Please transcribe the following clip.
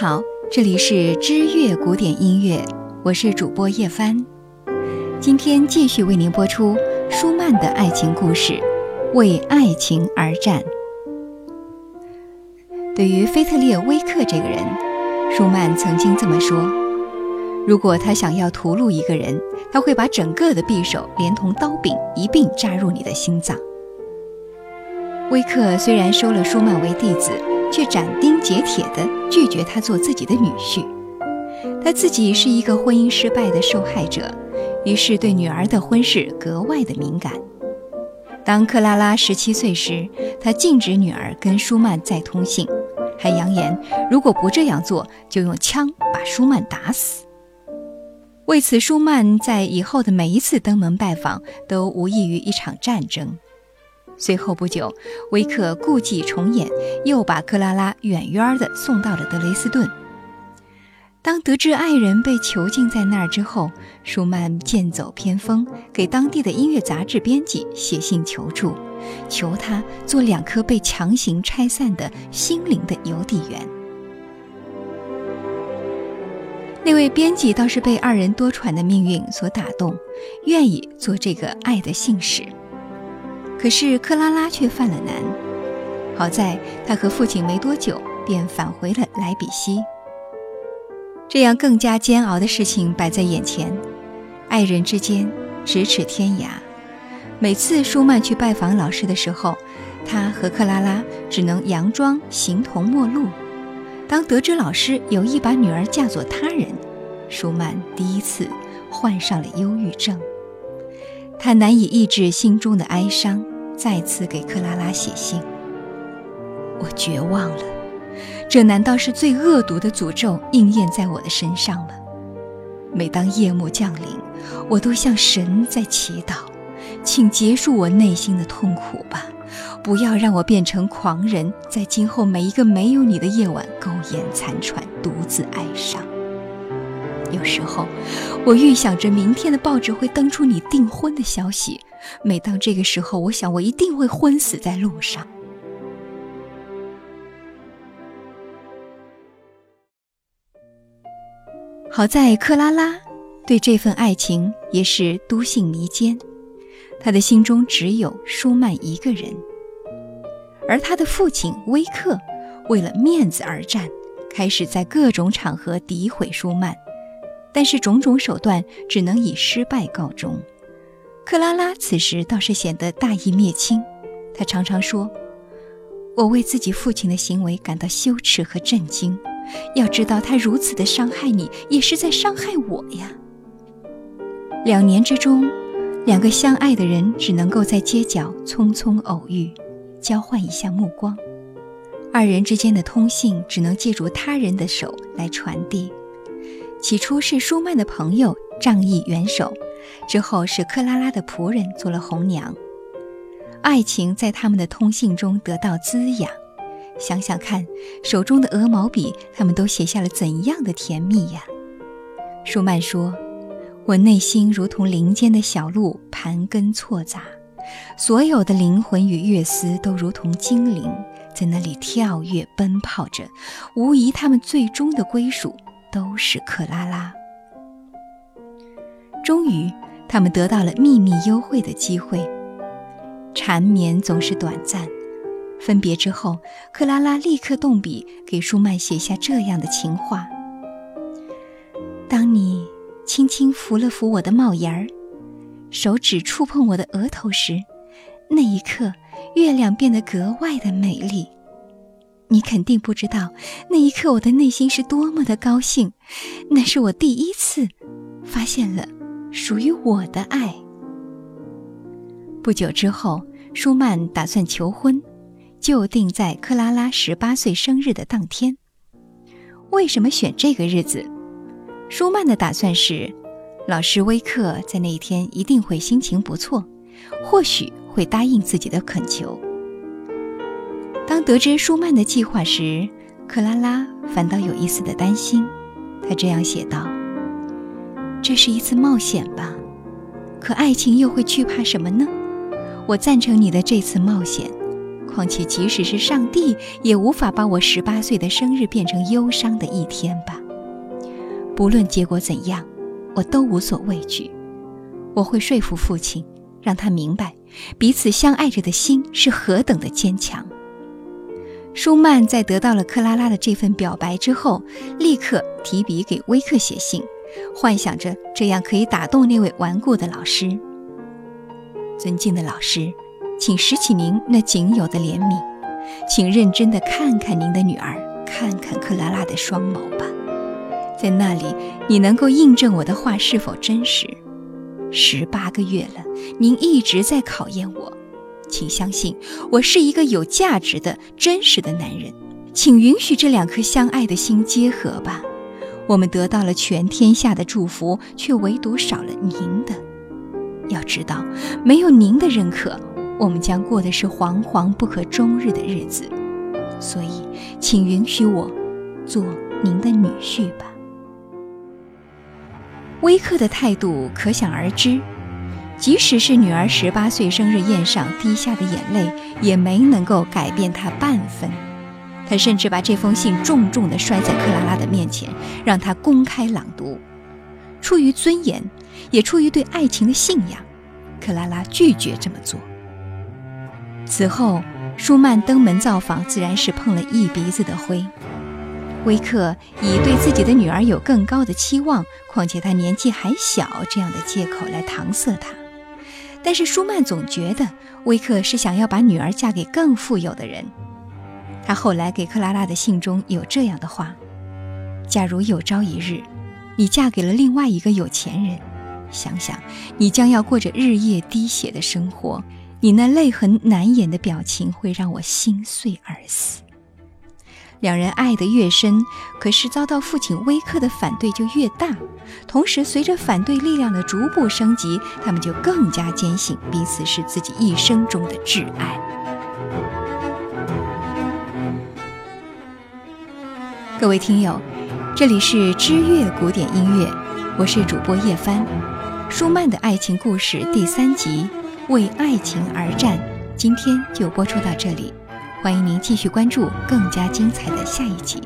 好，这里是知乐古典音乐，我是主播叶帆。今天继续为您播出舒曼的爱情故事《为爱情而战》。对于菲特烈·威克这个人，舒曼曾经这么说：如果他想要屠戮一个人，他会把整个的匕首连同刀柄一并扎入你的心脏。威克虽然收了舒曼为弟子。却斩钉截铁地拒绝他做自己的女婿。他自己是一个婚姻失败的受害者，于是对女儿的婚事格外的敏感。当克拉拉十七岁时，他禁止女儿跟舒曼再通信，还扬言如果不这样做，就用枪把舒曼打死。为此，舒曼在以后的每一次登门拜访都无异于一场战争。随后不久，维克故伎重演，又把克拉拉远远地送到了德雷斯顿。当得知爱人被囚禁在那儿之后，舒曼剑走偏锋，给当地的音乐杂志编辑写信求助，求他做两颗被强行拆散的心灵的邮递员。那位编辑倒是被二人多舛的命运所打动，愿意做这个爱的信使。可是克拉拉却犯了难。好在她和父亲没多久便返回了莱比锡。这样更加煎熬的事情摆在眼前，爱人之间咫尺天涯。每次舒曼去拜访老师的时候，他和克拉拉只能佯装形同陌路。当得知老师有意把女儿嫁作他人，舒曼第一次患上了忧郁症。他难以抑制心中的哀伤，再次给克拉拉写信。我绝望了，这难道是最恶毒的诅咒应验在我的身上吗？每当夜幕降临，我都向神在祈祷，请结束我内心的痛苦吧，不要让我变成狂人，在今后每一个没有你的夜晚苟延残喘，独自哀伤。有时候，我预想着明天的报纸会登出你订婚的消息。每当这个时候，我想我一定会昏死在路上。好在克拉拉对这份爱情也是笃信弥坚，他的心中只有舒曼一个人。而他的父亲威克为了面子而战，开始在各种场合诋毁舒曼。但是种种手段只能以失败告终。克拉拉此时倒是显得大义灭亲，她常常说：“我为自己父亲的行为感到羞耻和震惊。要知道，他如此的伤害你，也是在伤害我呀。”两年之中，两个相爱的人只能够在街角匆匆偶遇，交换一下目光。二人之间的通信只能借助他人的手来传递。起初是舒曼的朋友仗义援手，之后是克拉拉的仆人做了红娘。爱情在他们的通信中得到滋养。想想看，手中的鹅毛笔，他们都写下了怎样的甜蜜呀？舒曼说：“我内心如同林间的小鹿，盘根错杂，所有的灵魂与乐思都如同精灵，在那里跳跃奔跑着，无疑他们最终的归属。”都是克拉拉。终于，他们得到了秘密幽会的机会。缠绵总是短暂，分别之后，克拉拉立刻动笔给舒曼写下这样的情话：“当你轻轻扶了扶我的帽檐儿，手指触碰我的额头时，那一刻，月亮变得格外的美丽。”你肯定不知道，那一刻我的内心是多么的高兴，那是我第一次发现了属于我的爱。不久之后，舒曼打算求婚，就定在克拉拉十八岁生日的当天。为什么选这个日子？舒曼的打算是，老师威克在那一天一定会心情不错，或许会答应自己的恳求。当得知舒曼的计划时，克拉拉反倒有一丝的担心。她这样写道：“这是一次冒险吧？可爱情又会惧怕什么呢？我赞成你的这次冒险，况且即使是上帝，也无法把我十八岁的生日变成忧伤的一天吧。不论结果怎样，我都无所畏惧。我会说服父亲，让他明白彼此相爱着的心是何等的坚强。舒曼在得到了克拉拉的这份表白之后，立刻提笔给威克写信，幻想着这样可以打动那位顽固的老师。尊敬的老师，请拾起您那仅有的怜悯，请认真地看看您的女儿，看看克拉拉的双眸吧，在那里，你能够印证我的话是否真实。十八个月了，您一直在考验我。请相信，我是一个有价值的、真实的男人。请允许这两颗相爱的心结合吧。我们得到了全天下的祝福，却唯独少了您的。要知道，没有您的认可，我们将过的是惶惶不可终日的日子。所以，请允许我做您的女婿吧。威克的态度可想而知。即使是女儿十八岁生日宴上滴下的眼泪，也没能够改变他半分。他甚至把这封信重重地摔在克拉拉的面前，让她公开朗读。出于尊严，也出于对爱情的信仰，克拉拉拒绝这么做。此后，舒曼登门造访，自然是碰了一鼻子的灰。威克以对自己的女儿有更高的期望，况且她年纪还小，这样的借口来搪塞他。但是舒曼总觉得威克是想要把女儿嫁给更富有的人。他后来给克拉拉的信中有这样的话：“假如有朝一日，你嫁给了另外一个有钱人，想想你将要过着日夜滴血的生活，你那泪痕难掩的表情会让我心碎而死。”两人爱得越深，可是遭到父亲威克的反对就越大。同时，随着反对力量的逐步升级，他们就更加坚信彼此是自己一生中的挚爱。各位听友，这里是知乐古典音乐，我是主播叶帆。舒曼的爱情故事第三集《为爱情而战》，今天就播出到这里。欢迎您继续关注更加精彩的下一集。